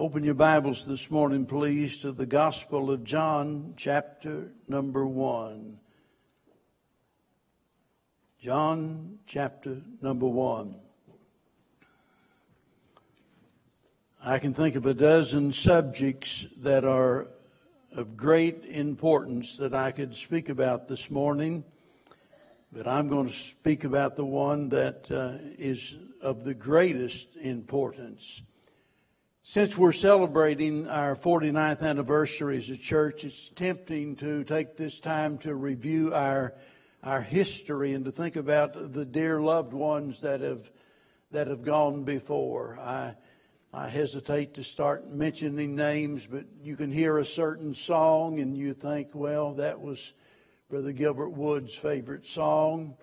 Open your Bibles this morning, please, to the Gospel of John, chapter number one. John, chapter number one. I can think of a dozen subjects that are of great importance that I could speak about this morning, but I'm going to speak about the one that uh, is of the greatest importance. Since we're celebrating our 49th anniversary as a church, it's tempting to take this time to review our, our history and to think about the dear loved ones that have, that have gone before. I, I hesitate to start mentioning names, but you can hear a certain song and you think, well, that was Brother Gilbert Wood's favorite song.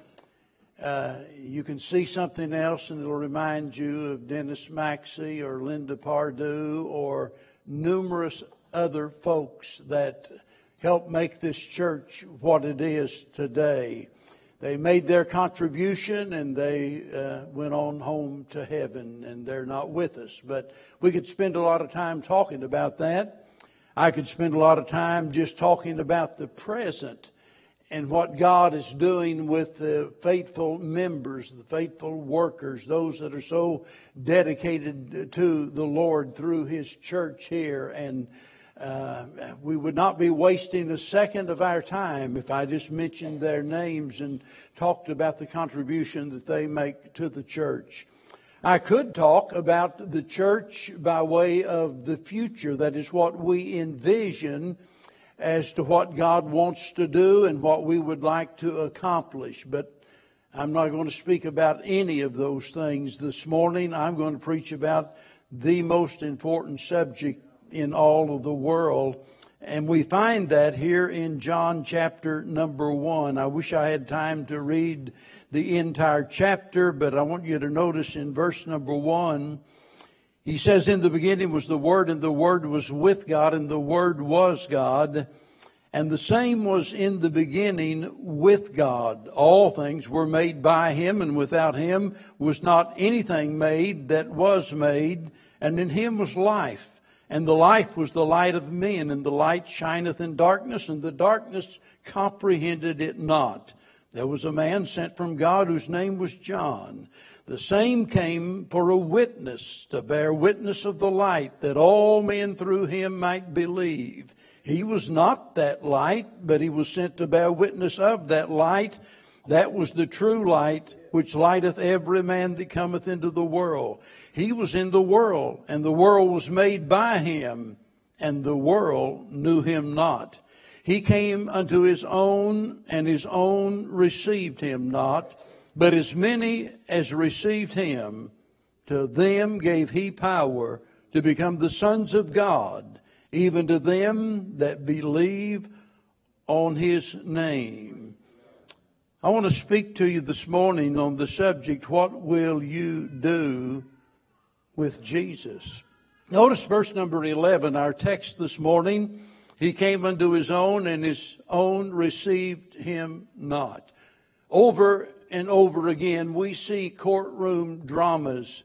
Uh, you can see something else and it'll remind you of Dennis Maxey or Linda Pardue or numerous other folks that helped make this church what it is today. They made their contribution and they uh, went on home to heaven and they're not with us. But we could spend a lot of time talking about that. I could spend a lot of time just talking about the present and what God is doing with the faithful members, the faithful workers, those that are so dedicated to the Lord through His church here. And uh, we would not be wasting a second of our time if I just mentioned their names and talked about the contribution that they make to the church. I could talk about the church by way of the future. That is what we envision as to what God wants to do and what we would like to accomplish. But I'm not going to speak about any of those things this morning. I'm going to preach about the most important subject in all of the world. And we find that here in John chapter number one. I wish I had time to read the entire chapter, but I want you to notice in verse number one, he says, In the beginning was the Word, and the Word was with God, and the Word was God. And the same was in the beginning with God. All things were made by Him, and without Him was not anything made that was made. And in Him was life. And the life was the light of men, and the light shineth in darkness, and the darkness comprehended it not. There was a man sent from God whose name was John. The same came for a witness, to bear witness of the light, that all men through him might believe. He was not that light, but he was sent to bear witness of that light. That was the true light, which lighteth every man that cometh into the world. He was in the world, and the world was made by him, and the world knew him not. He came unto his own, and his own received him not. But as many as received him, to them gave he power to become the sons of God, even to them that believe on his name. I want to speak to you this morning on the subject, what will you do with Jesus? Notice verse number 11, our text this morning. He came unto his own, and his own received him not. Over and over again, we see courtroom dramas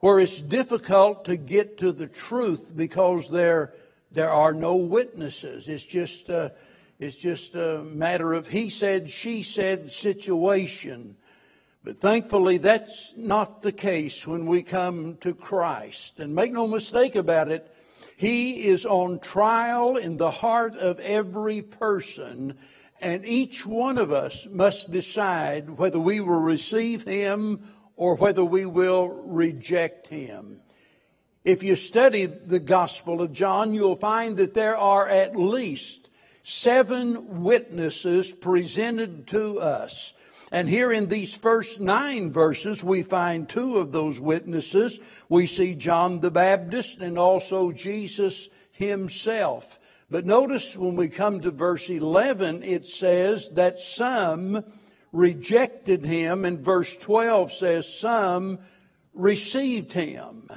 where it's difficult to get to the truth because there, there are no witnesses. It's just, a, it's just a matter of he said, she said situation. But thankfully, that's not the case when we come to Christ. And make no mistake about it, He is on trial in the heart of every person and each one of us must decide whether we will receive him or whether we will reject him. If you study the Gospel of John, you'll find that there are at least seven witnesses presented to us. And here in these first nine verses, we find two of those witnesses. We see John the Baptist and also Jesus himself. But notice when we come to verse 11, it says that some rejected him, and verse 12 says some received him.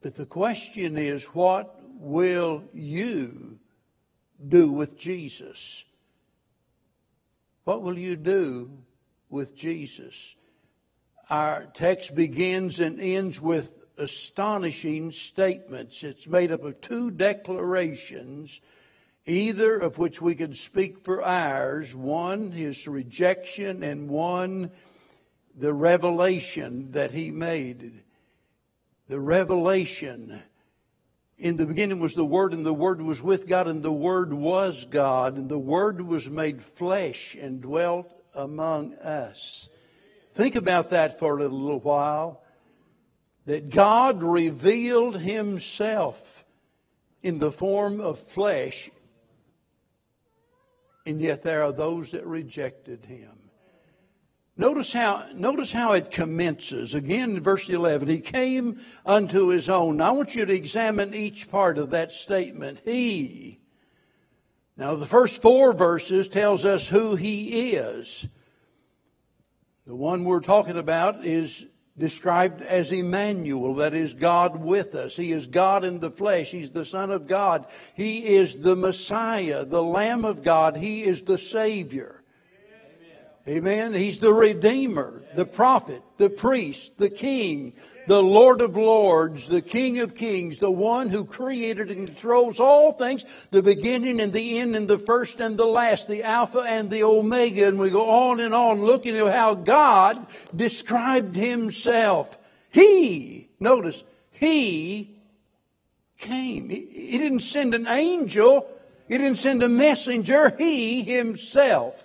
But the question is, what will you do with Jesus? What will you do with Jesus? Our text begins and ends with astonishing statements. It's made up of two declarations, either of which we can speak for ours one, his rejection, and one, the revelation that he made. The revelation. In the beginning was the Word, and the Word was with God, and the Word was God, and the Word was made flesh and dwelt among us. Think about that for a little while. That God revealed Himself in the form of flesh, and yet there are those that rejected Him. Notice how, notice how it commences. Again, in verse 11, He came unto His own. Now, I want you to examine each part of that statement. He. Now, the first four verses tells us who He is. The one we're talking about is described as Emmanuel, that is God with us. He is God in the flesh. He's the Son of God. He is the Messiah, the Lamb of God. He is the Savior. Amen. He's the Redeemer, the prophet, the priest, the King, the Lord of Lords, the King of Kings, the one who created and controls all things, the beginning and the end and the first and the last, the Alpha and the Omega. And we go on and on looking at how God described himself. He, notice, he came. He, he didn't send an angel. He didn't send a messenger. He himself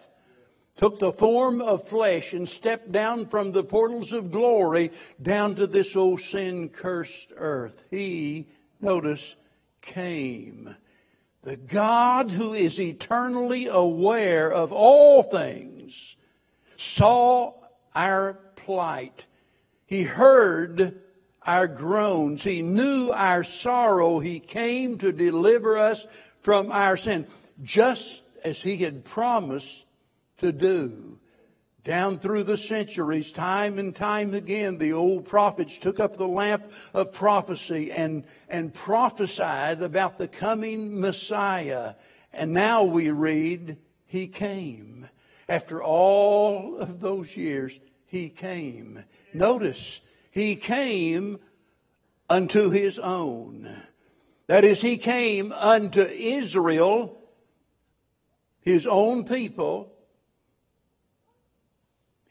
took the form of flesh and stepped down from the portals of glory down to this old sin cursed earth. He, notice, came. The God who is eternally aware of all things saw our plight. He heard our groans. He knew our sorrow. He came to deliver us from our sin, just as He had promised to do. Down through the centuries, time and time again, the old prophets took up the lamp of prophecy and, and prophesied about the coming Messiah. And now we read, He came. After all of those years, He came. Notice, He came unto His own. That is, He came unto Israel, His own people,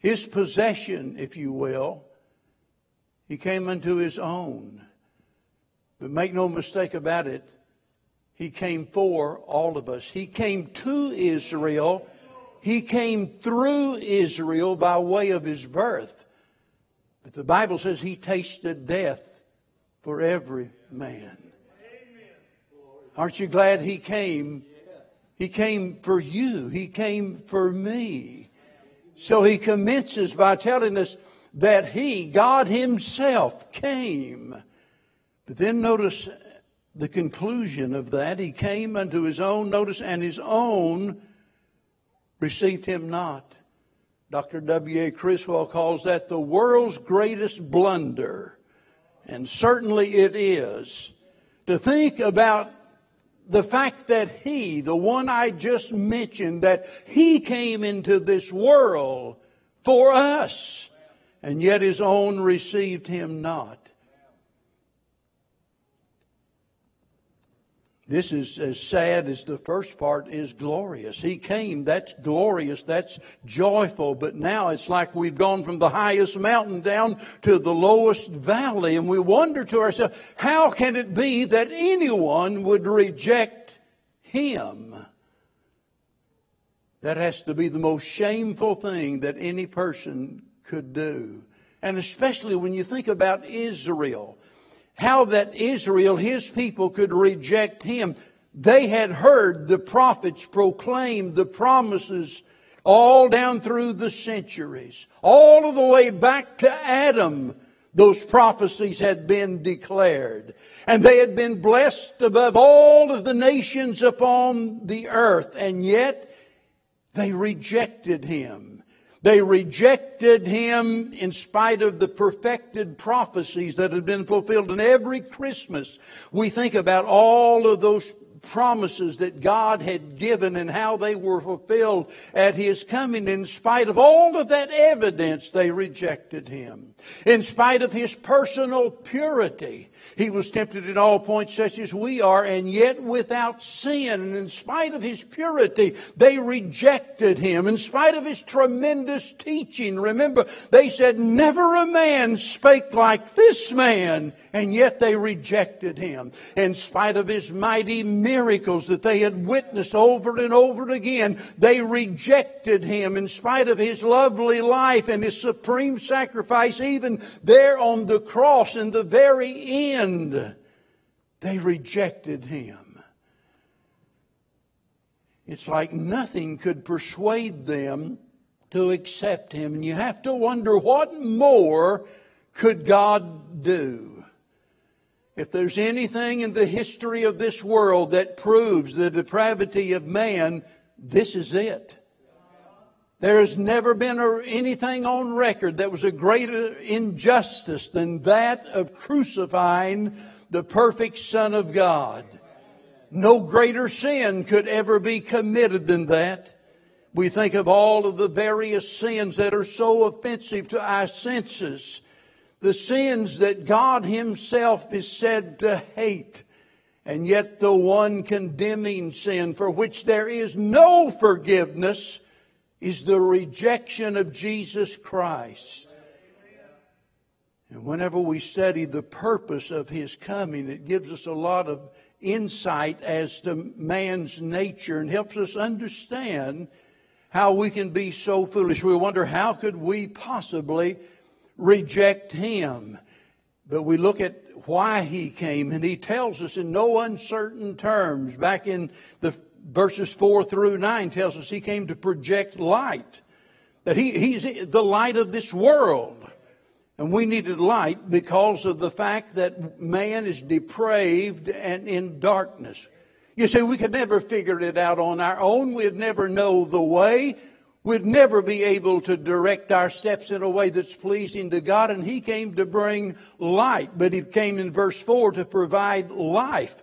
his possession, if you will. He came unto his own. But make no mistake about it, he came for all of us. He came to Israel. He came through Israel by way of his birth. But the Bible says he tasted death for every man. Aren't you glad he came? He came for you. He came for me. So he commences by telling us that he, God himself, came. But then notice the conclusion of that. He came unto his own, notice, and his own received him not. Dr. W.A. Criswell calls that the world's greatest blunder. And certainly it is. To think about the fact that he, the one I just mentioned, that he came into this world for us, and yet his own received him not. This is as sad as the first part is glorious. He came, that's glorious, that's joyful, but now it's like we've gone from the highest mountain down to the lowest valley, and we wonder to ourselves, how can it be that anyone would reject Him? That has to be the most shameful thing that any person could do. And especially when you think about Israel how that Israel, his people, could reject him. They had heard the prophets proclaim the promises all down through the centuries. All of the way back to Adam, those prophecies had been declared. And they had been blessed above all of the nations upon the earth. And yet, they rejected him. They rejected him in spite of the perfected prophecies that had been fulfilled. And every Christmas, we think about all of those promises that God had given and how they were fulfilled at His coming. In spite of all of that evidence, they rejected Him. In spite of His personal purity, he was tempted in all points such as we are, and yet without sin. And in spite of his purity, they rejected him. In spite of his tremendous teaching, remember, they said, Never a man spake like this man, and yet they rejected him. In spite of his mighty miracles that they had witnessed over and over again, they rejected him. In spite of his lovely life and his supreme sacrifice, even there on the cross in the very end, they rejected him. It's like nothing could persuade them to accept him. And you have to wonder what more could God do? If there's anything in the history of this world that proves the depravity of man, this is it. There has never been anything on record that was a greater injustice than that of crucifying the perfect Son of God. No greater sin could ever be committed than that. We think of all of the various sins that are so offensive to our senses. The sins that God Himself is said to hate. And yet the one condemning sin for which there is no forgiveness is the rejection of Jesus Christ. And whenever we study the purpose of his coming, it gives us a lot of insight as to man's nature and helps us understand how we can be so foolish. We wonder how could we possibly reject him? But we look at why he came, and he tells us in no uncertain terms back in the verses 4 through 9 tells us he came to project light. That he, he's the light of this world. And we needed light because of the fact that man is depraved and in darkness. You see, we could never figure it out on our own. We'd never know the way. We'd never be able to direct our steps in a way that's pleasing to God. And He came to bring light, but He came in verse 4 to provide life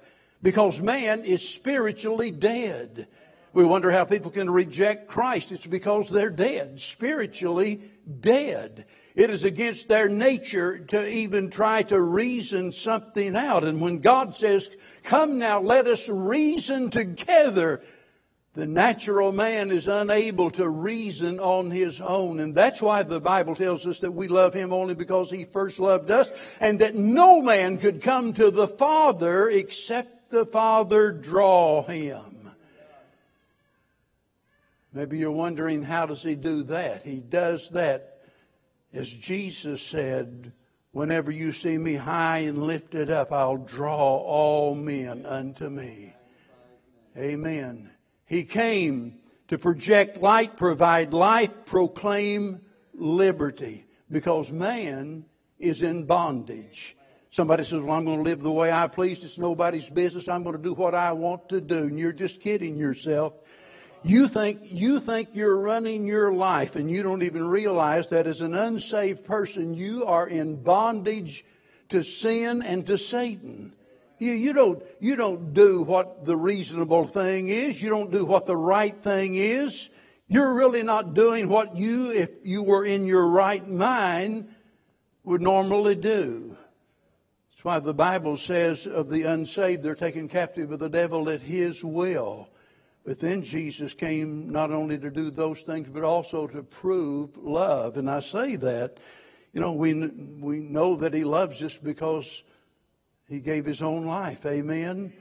because man is spiritually dead. We wonder how people can reject Christ. It's because they're dead, spiritually dead. It is against their nature to even try to reason something out. And when God says, Come now, let us reason together, the natural man is unable to reason on his own. And that's why the Bible tells us that we love him only because he first loved us, and that no man could come to the Father except the Father draw him. Maybe you're wondering, how does he do that? He does that, as Jesus said, whenever you see me high and lifted up, I'll draw all men unto me. Amen. He came to project light, provide life, proclaim liberty, because man is in bondage. Somebody says, Well, I'm going to live the way I please. It's nobody's business. I'm going to do what I want to do. And you're just kidding yourself. You think, you think you're running your life and you don't even realize that as an unsaved person, you are in bondage to sin and to Satan. You, you, don't, you don't do what the reasonable thing is. You don't do what the right thing is. You're really not doing what you, if you were in your right mind, would normally do. That's why the Bible says of the unsaved, they're taken captive of the devil at his will. But then Jesus came not only to do those things, but also to prove love. And I say that, you know, we, we know that he loves us because he gave his own life. Amen?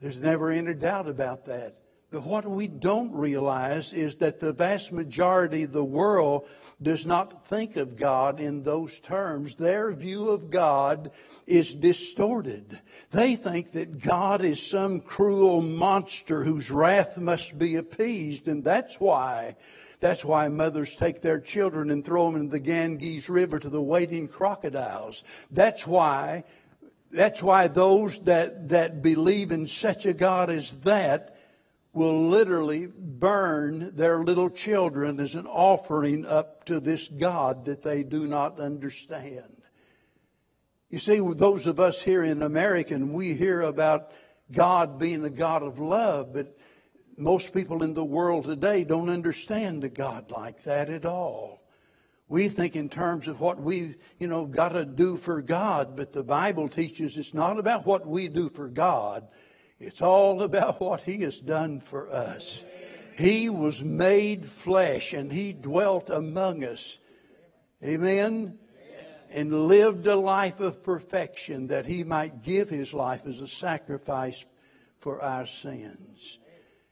There's never any doubt about that. But what we don't realize is that the vast majority of the world does not think of God in those terms. Their view of God is distorted. They think that God is some cruel monster whose wrath must be appeased, and that's why. That's why mothers take their children and throw them in the Ganges River to the waiting crocodiles. That's why, that's why those that, that believe in such a God as that will literally burn their little children as an offering up to this God that they do not understand. You see, those of us here in America, we hear about God being a God of love, but most people in the world today don't understand a God like that at all. We think in terms of what we, you know, got to do for God, but the Bible teaches it's not about what we do for God. It's all about what He has done for us. He was made flesh and He dwelt among us. Amen? And lived a life of perfection that He might give His life as a sacrifice for our sins.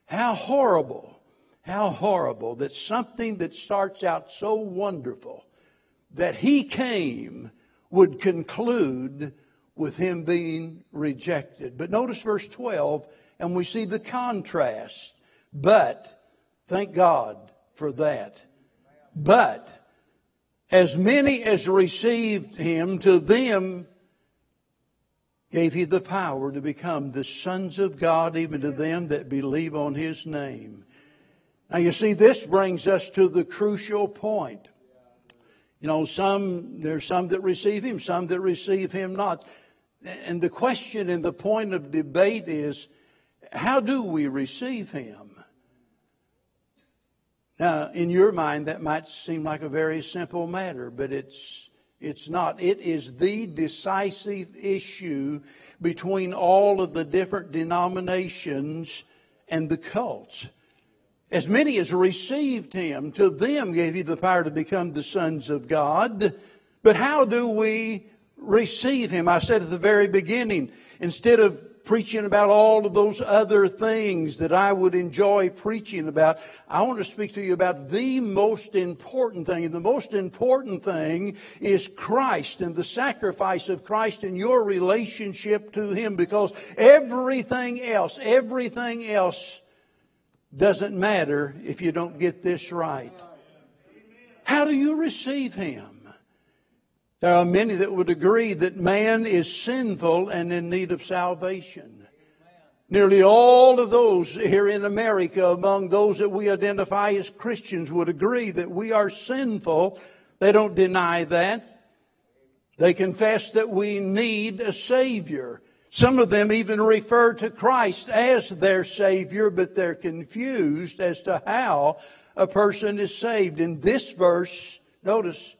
How horrible, how horrible that something that starts out so wonderful that he came would conclude with him being rejected. But notice verse 12, and we see the contrast. But, thank God for that. But, as many as received him, to them gave he the power to become the sons of God, even to them that believe on his name. Now you see, this brings us to the crucial point. You know, some, there's some that receive him, some that receive him not. And the question and the point of debate is, how do we receive him? Now, in your mind, that might seem like a very simple matter, but it's it's not. It is the decisive issue between all of the different denominations and the cults. As many as received him, to them gave he the power to become the sons of God. But how do we receive him? I said at the very beginning, instead of preaching about all of those other things that I would enjoy preaching about. I want to speak to you about the most important thing. And the most important thing is Christ and the sacrifice of Christ and your relationship to Him because everything else, everything else doesn't matter if you don't get this right. How do you receive Him? There are many that would agree that man is sinful and in need of salvation. Nearly all of those here in America, among those that we identify as Christians, would agree that we are sinful. They don't deny that. They confess that we need a Savior. Some of them even refer to Christ as their Savior, but they're confused as to how a person is saved. In this verse, notice,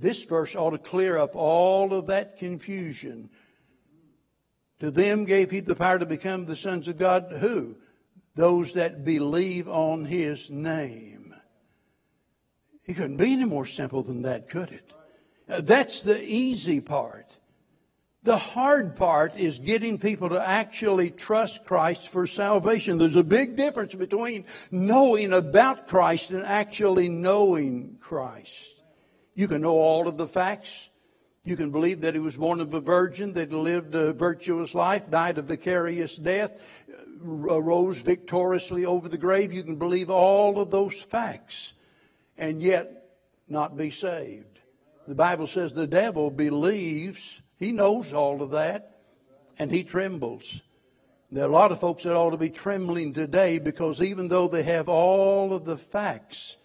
this verse ought to clear up all of that confusion. To them gave he the power to become the sons of God. Who? Those that believe on his name. It couldn't be any more simple than that, could it? Uh, that's the easy part. The hard part is getting people to actually trust Christ for salvation. There's a big difference between knowing about Christ and actually knowing Christ. You can know all of the facts. You can believe that he was born of a virgin, that he lived a virtuous life, died a vicarious death, uh, arose victoriously over the grave. You can believe all of those facts and yet not be saved. The Bible says the devil believes, he knows all of that, and he trembles. There are a lot of folks that ought to be trembling today because even though they have all of the facts,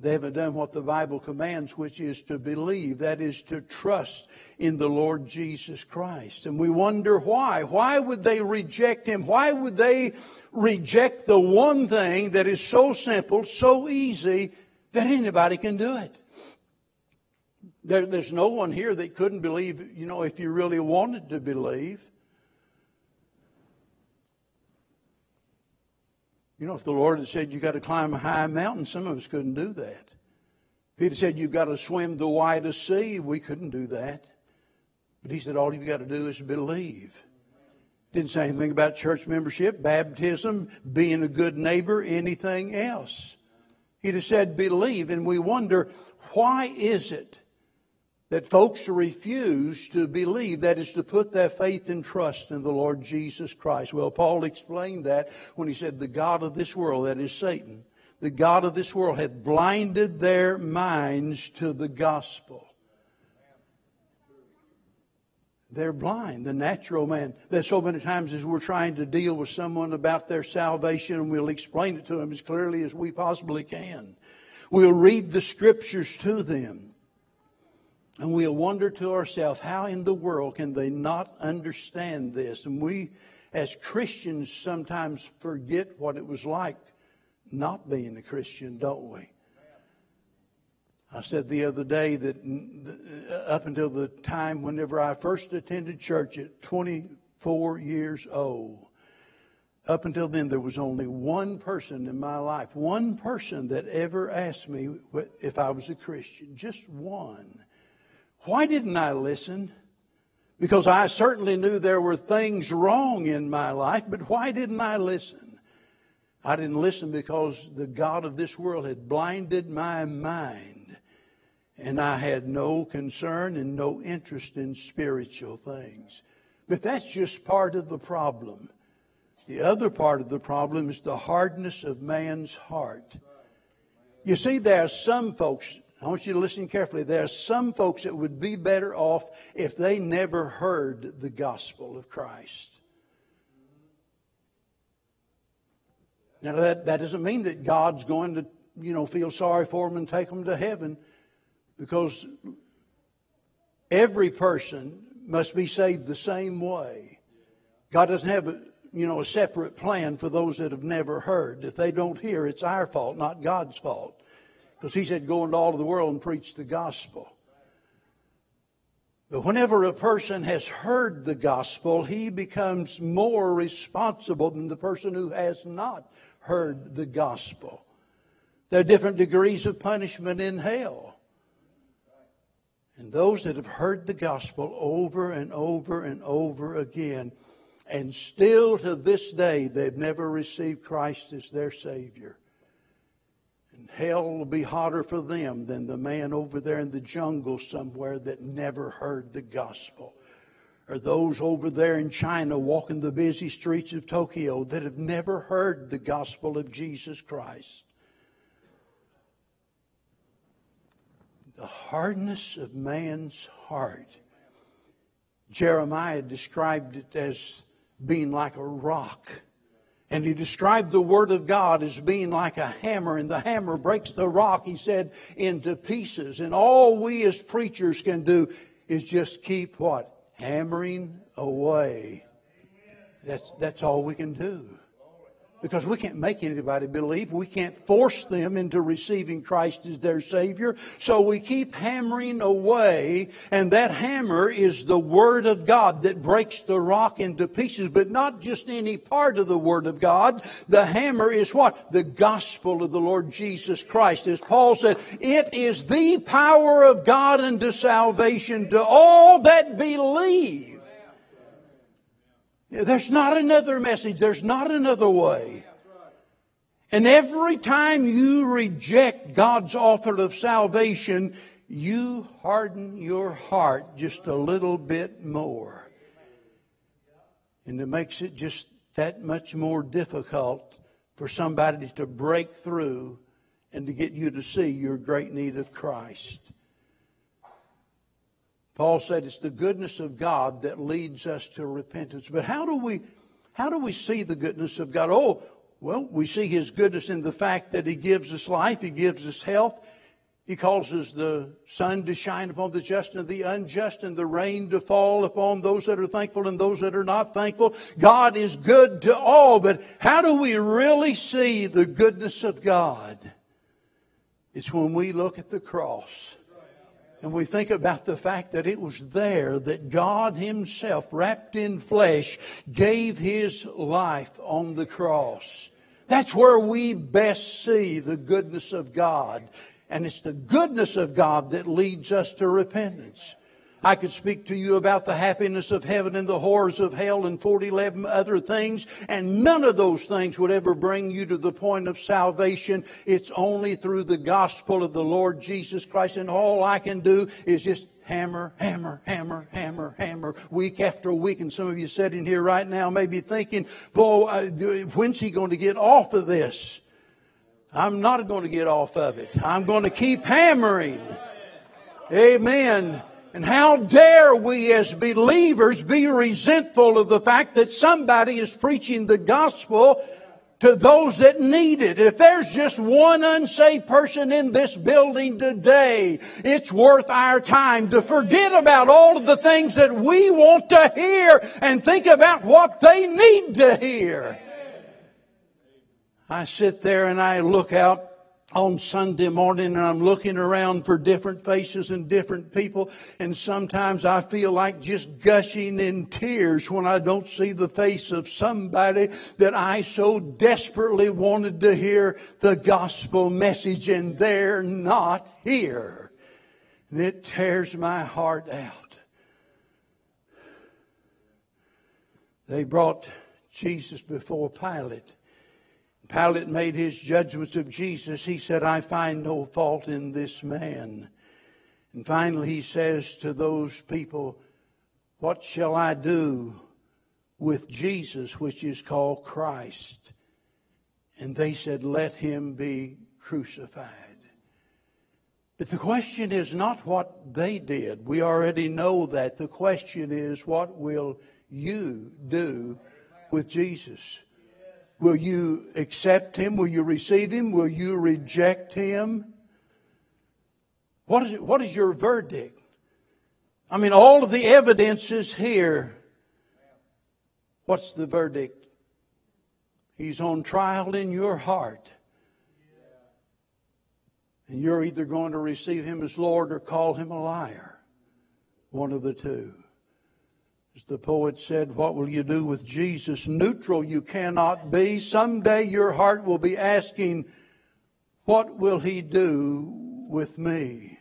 they haven't done what the Bible commands, which is to believe. That is to trust in the Lord Jesus Christ. And we wonder why. Why would they reject Him? Why would they reject the one thing that is so simple, so easy, that anybody can do it? There, there's no one here that couldn't believe, you know, if you really wanted to believe. You know, if the Lord had said you got to climb a high mountain, some of us couldn't do that. If He'd have said you've got to swim the widest sea, we couldn't do that. But He said all you've got to do is believe. Didn't say anything about church membership, baptism, being a good neighbor, anything else. He'd have said believe, and we wonder why is it that folks refuse to believe, that is to put their faith and trust in the Lord Jesus Christ. Well, Paul explained that when he said, the God of this world, that is Satan, the God of this world hath blinded their minds to the gospel. They're blind, the natural man. There's so many times as we're trying to deal with someone about their salvation, and we'll explain it to them as clearly as we possibly can. We'll read the scriptures to them. And we'll wonder to ourselves, how in the world can they not understand this? And we, as Christians, sometimes forget what it was like not being a Christian, don't we? I said the other day that up until the time whenever I first attended church at 24 years old, up until then, there was only one person in my life, one person that ever asked me if I was a Christian. Just one. Why didn't I listen? Because I certainly knew there were things wrong in my life, but why didn't I listen? I didn't listen because the God of this world had blinded my mind, and I had no concern and no interest in spiritual things. But that's just part of the problem. The other part of the problem is the hardness of man's heart. You see, there are some folks, I want you to listen carefully. There are some folks that would be better off if they never heard the gospel of Christ. Now, that, that doesn't mean that God's going to, you know, feel sorry for them and take them to heaven because every person must be saved the same way. God doesn't have a, you know, a separate plan for those that have never heard. If they don't hear, it's our fault, not God's fault. Because he said, go into all of the world and preach the gospel. But whenever a person has heard the gospel, he becomes more responsible than the person who has not heard the gospel. There are different degrees of punishment in hell. And those that have heard the gospel over and over and over again, and still to this day, they've never received Christ as their Savior hell will be hotter for them than the man over there in the jungle somewhere that never heard the gospel. Or those over there in China walking the busy streets of Tokyo that have never heard the gospel of Jesus Christ. The hardness of man's heart. Jeremiah described it as being like a rock and he described the Word of God as being like a hammer, and the hammer breaks the rock, he said, into pieces. And all we as preachers can do is just keep what? Hammering away. That's, that's all we can do. Because we can't make anybody believe. We can't force them into receiving Christ as their Savior. So we keep hammering away, and that hammer is the Word of God that breaks the rock into pieces, but not just any part of the Word of God. The hammer is what? The gospel of the Lord Jesus Christ. As Paul said, it is the power of God unto salvation to all that believe. There's not another message. There's not another way. And every time you reject God's offer of salvation, you harden your heart just a little bit more. And it makes it just that much more difficult for somebody to break through and to get you to see your great need of Christ. Paul said it's the goodness of God that leads us to repentance. But how do we how do we see the goodness of God? Oh, well, we see his goodness in the fact that he gives us life, he gives us health. He causes the sun to shine upon the just and the unjust and the rain to fall upon those that are thankful and those that are not thankful. God is good to all, but how do we really see the goodness of God? It's when we look at the cross and we think about the fact that it was there that God Himself, wrapped in flesh, gave His life on the cross. That's where we best see the goodness of God. And it's the goodness of God that leads us to repentance. I could speak to you about the happiness of heaven and the horrors of hell and 40, other things, and none of those things would ever bring you to the point of salvation. It's only through the gospel of the Lord Jesus Christ, and all I can do is just hammer, hammer, hammer, hammer, hammer, week after week. And some of you sitting here right now may be thinking, boy, uh, when's he going to get off of this? I'm not going to get off of it. I'm going to keep hammering. Amen. And how dare we as believers be resentful of the fact that somebody is preaching the gospel to those that need it. If there's just one unsaved person in this building today, it's worth our time to forget about all of the things that we want to hear and think about what they need to hear. I sit there and I look out on Sunday morning and I'm looking around for different faces and different people and sometimes I feel like just gushing in tears when I don't see the face of somebody that I so desperately wanted to hear the gospel message and they're not here. And it tears my heart out. They brought Jesus before Pilate. Pilate made his judgments of Jesus. He said, I find no fault in this man. And finally, he says to those people, What shall I do with Jesus, which is called Christ? And they said, Let him be crucified. But the question is not what they did. We already know that. The question is, what will you do with Jesus? Will you accept him? Will you receive him? Will you reject him? What is, it, what is your verdict? I mean, all of the evidence is here. What's the verdict? He's on trial in your heart. And you're either going to receive him as Lord or call him a liar. One of the two. As the poet said, what will you do with Jesus? Neutral you cannot be. Someday your heart will be asking, what will he do with me?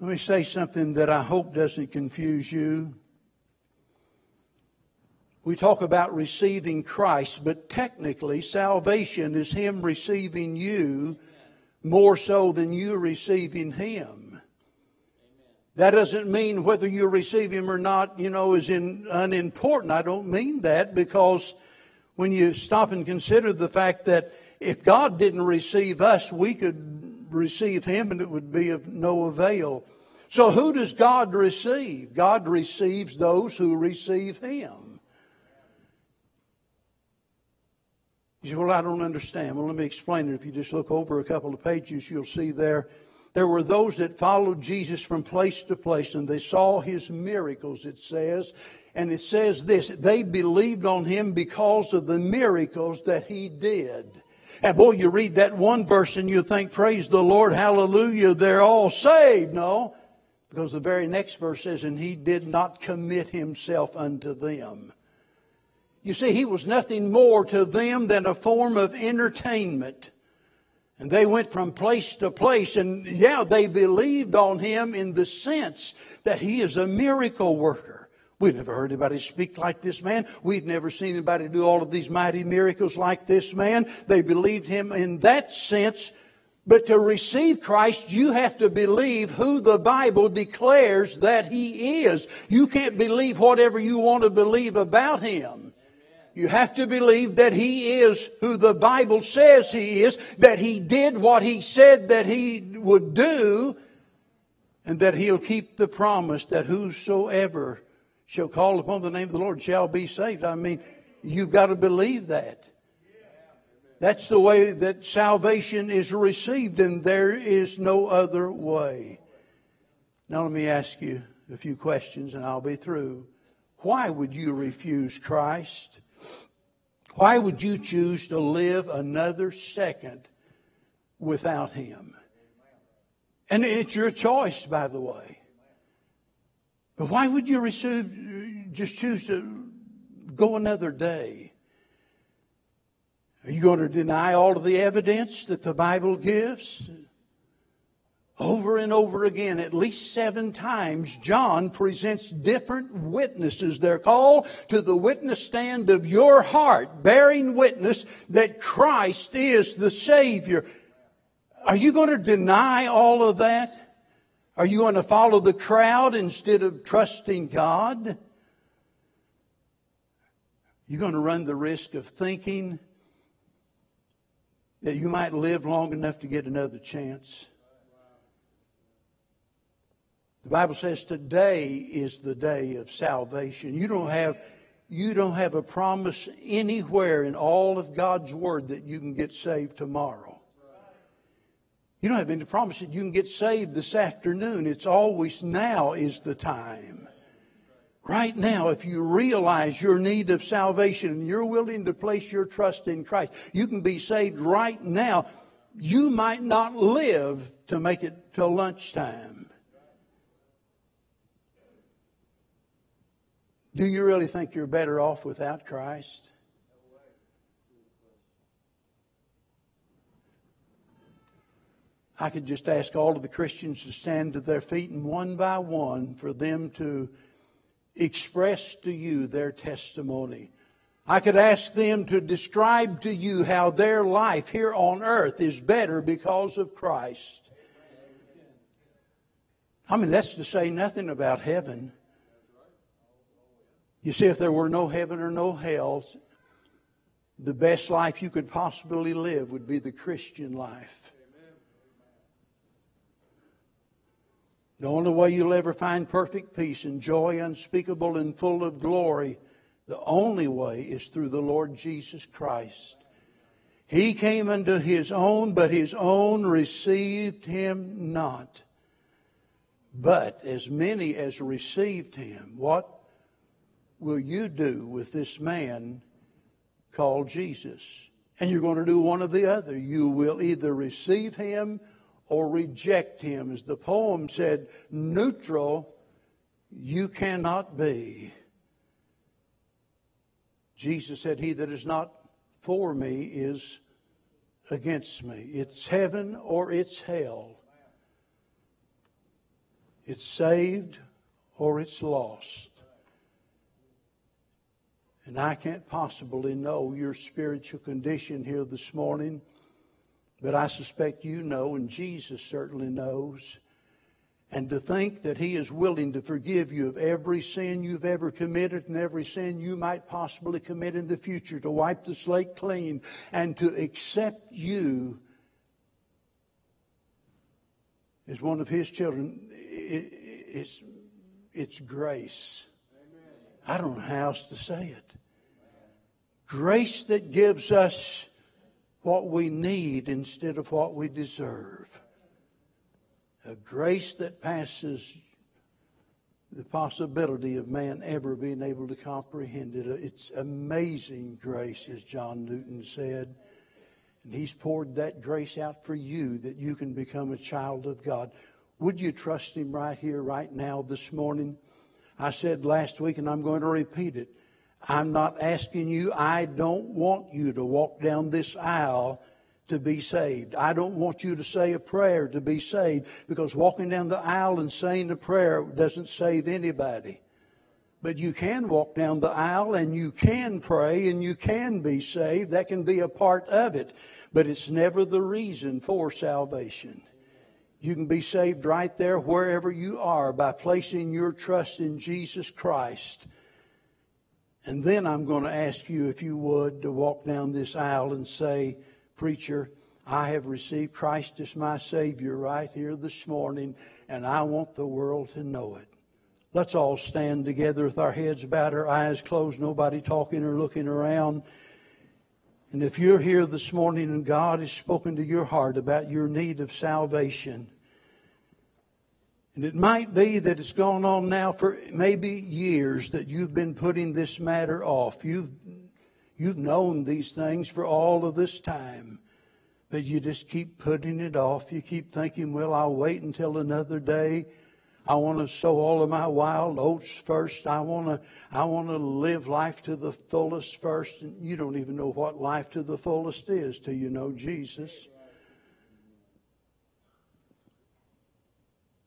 Let me say something that I hope doesn't confuse you. We talk about receiving Christ, but technically salvation is Him receiving you more so than you receiving Him. That doesn't mean whether you receive Him or not, you know, is in, unimportant. I don't mean that because when you stop and consider the fact that if God didn't receive us, we could receive Him and it would be of no avail. So who does God receive? God receives those who receive Him. You say, well, I don't understand. Well, let me explain it. If you just look over a couple of pages, you'll see there there were those that followed Jesus from place to place and they saw his miracles, it says. And it says this they believed on him because of the miracles that he did. And boy, you read that one verse and you think, Praise the Lord, hallelujah, they're all saved. No, because the very next verse says, And he did not commit himself unto them. You see, he was nothing more to them than a form of entertainment. And they went from place to place, and yeah, they believed on him in the sense that he is a miracle worker. We'd never heard anybody speak like this man. We'd never seen anybody do all of these mighty miracles like this man. They believed him in that sense. But to receive Christ, you have to believe who the Bible declares that he is. You can't believe whatever you want to believe about him. You have to believe that He is who the Bible says He is, that He did what He said that He would do, and that He'll keep the promise that whosoever shall call upon the name of the Lord shall be saved. I mean, you've got to believe that. That's the way that salvation is received, and there is no other way. Now, let me ask you a few questions, and I'll be through. Why would you refuse Christ? Why would you choose to live another second without Him? And it's your choice, by the way. But why would you receive, just choose to go another day? Are you going to deny all of the evidence that the Bible gives? Over and over again, at least seven times, John presents different witnesses. They're called to the witness stand of your heart, bearing witness that Christ is the Savior. Are you going to deny all of that? Are you going to follow the crowd instead of trusting God? You're going to run the risk of thinking that you might live long enough to get another chance. The Bible says today is the day of salvation. You don't have You don't have a promise anywhere in all of God's Word that you can get saved tomorrow. You don't have any promise that you can get saved this afternoon. It's always now is the time. Right now, if you realize your need of salvation and you're willing to place your trust in Christ, you can be saved right now. You might not live to make it till lunchtime. Do you really think you're better off without Christ? I could just ask all of the Christians to stand to their feet and one by one for them to express to you their testimony. I could ask them to describe to you how their life here on earth is better because of Christ. I mean, that's to say nothing about heaven. You see, if there were no heaven or no hell, the best life you could possibly live would be the Christian life. The only way you'll ever find perfect peace and joy unspeakable and full of glory, the only way is through the Lord Jesus Christ. He came unto his own, but his own received him not. But as many as received him, what will you do with this man called Jesus? And you're going to do one or the other. You will either receive him or reject him. As the poem said, neutral you cannot be. Jesus said, He that is not for me is against me. It's heaven or it's hell. It's saved or it's lost. And I can't possibly know your spiritual condition here this morning. But I suspect you know, and Jesus certainly knows. And to think that He is willing to forgive you of every sin you've ever committed and every sin you might possibly commit in the future, to wipe the slate clean and to accept you as one of His children, it's, it's grace. I don't know how else to say it. Grace that gives us what we need instead of what we deserve. A grace that passes the possibility of man ever being able to comprehend it. It's amazing grace, as John Newton said. And he's poured that grace out for you that you can become a child of God. Would you trust him right here, right now, this morning? I said last week, and I'm going to repeat it. I'm not asking you, I don't want you to walk down this aisle to be saved. I don't want you to say a prayer to be saved because walking down the aisle and saying a prayer doesn't save anybody. But you can walk down the aisle and you can pray and you can be saved. That can be a part of it. But it's never the reason for salvation. You can be saved right there wherever you are by placing your trust in Jesus Christ and then I'm going to ask you, if you would, to walk down this aisle and say, Preacher, I have received Christ as my Savior right here this morning, and I want the world to know it. Let's all stand together with our heads bowed, our eyes closed, nobody talking or looking around. And if you're here this morning and God has spoken to your heart about your need of salvation, and it might be that it's gone on now for maybe years that you've been putting this matter off. You've, you've known these things for all of this time, but you just keep putting it off. You keep thinking, well, I'll wait until another day. I want to sow all of my wild oats first. I want to, I want to live life to the fullest first. And you don't even know what life to the fullest is till you know Jesus.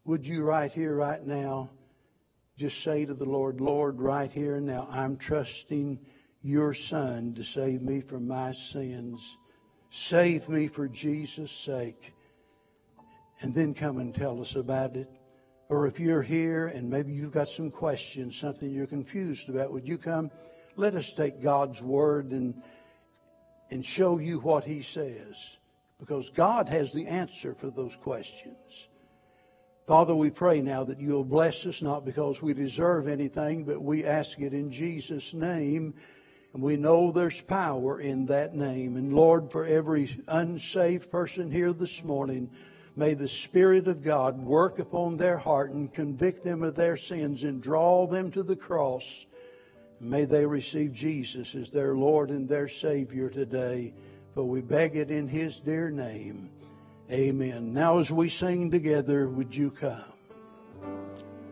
Would you right here, right now, just say to the Lord, Lord, right here and now, I'm trusting your Son to save me from my sins. Save me for Jesus' sake. And then come and tell us about it. Or if you're here and maybe you've got some questions, something you're confused about, would you come? Let us take God's word and, and show you what He says. Because God has the answer for those questions. Father, we pray now that you'll bless us, not because we deserve anything, but we ask it in Jesus' name. And we know there's power in that name. And Lord, for every unsaved person here this morning, may the Spirit of God work upon their heart and convict them of their sins and draw them to the cross. May they receive Jesus as their Lord and their Savior today. For we beg it in His dear name. Amen. Now, as we sing together, would you come?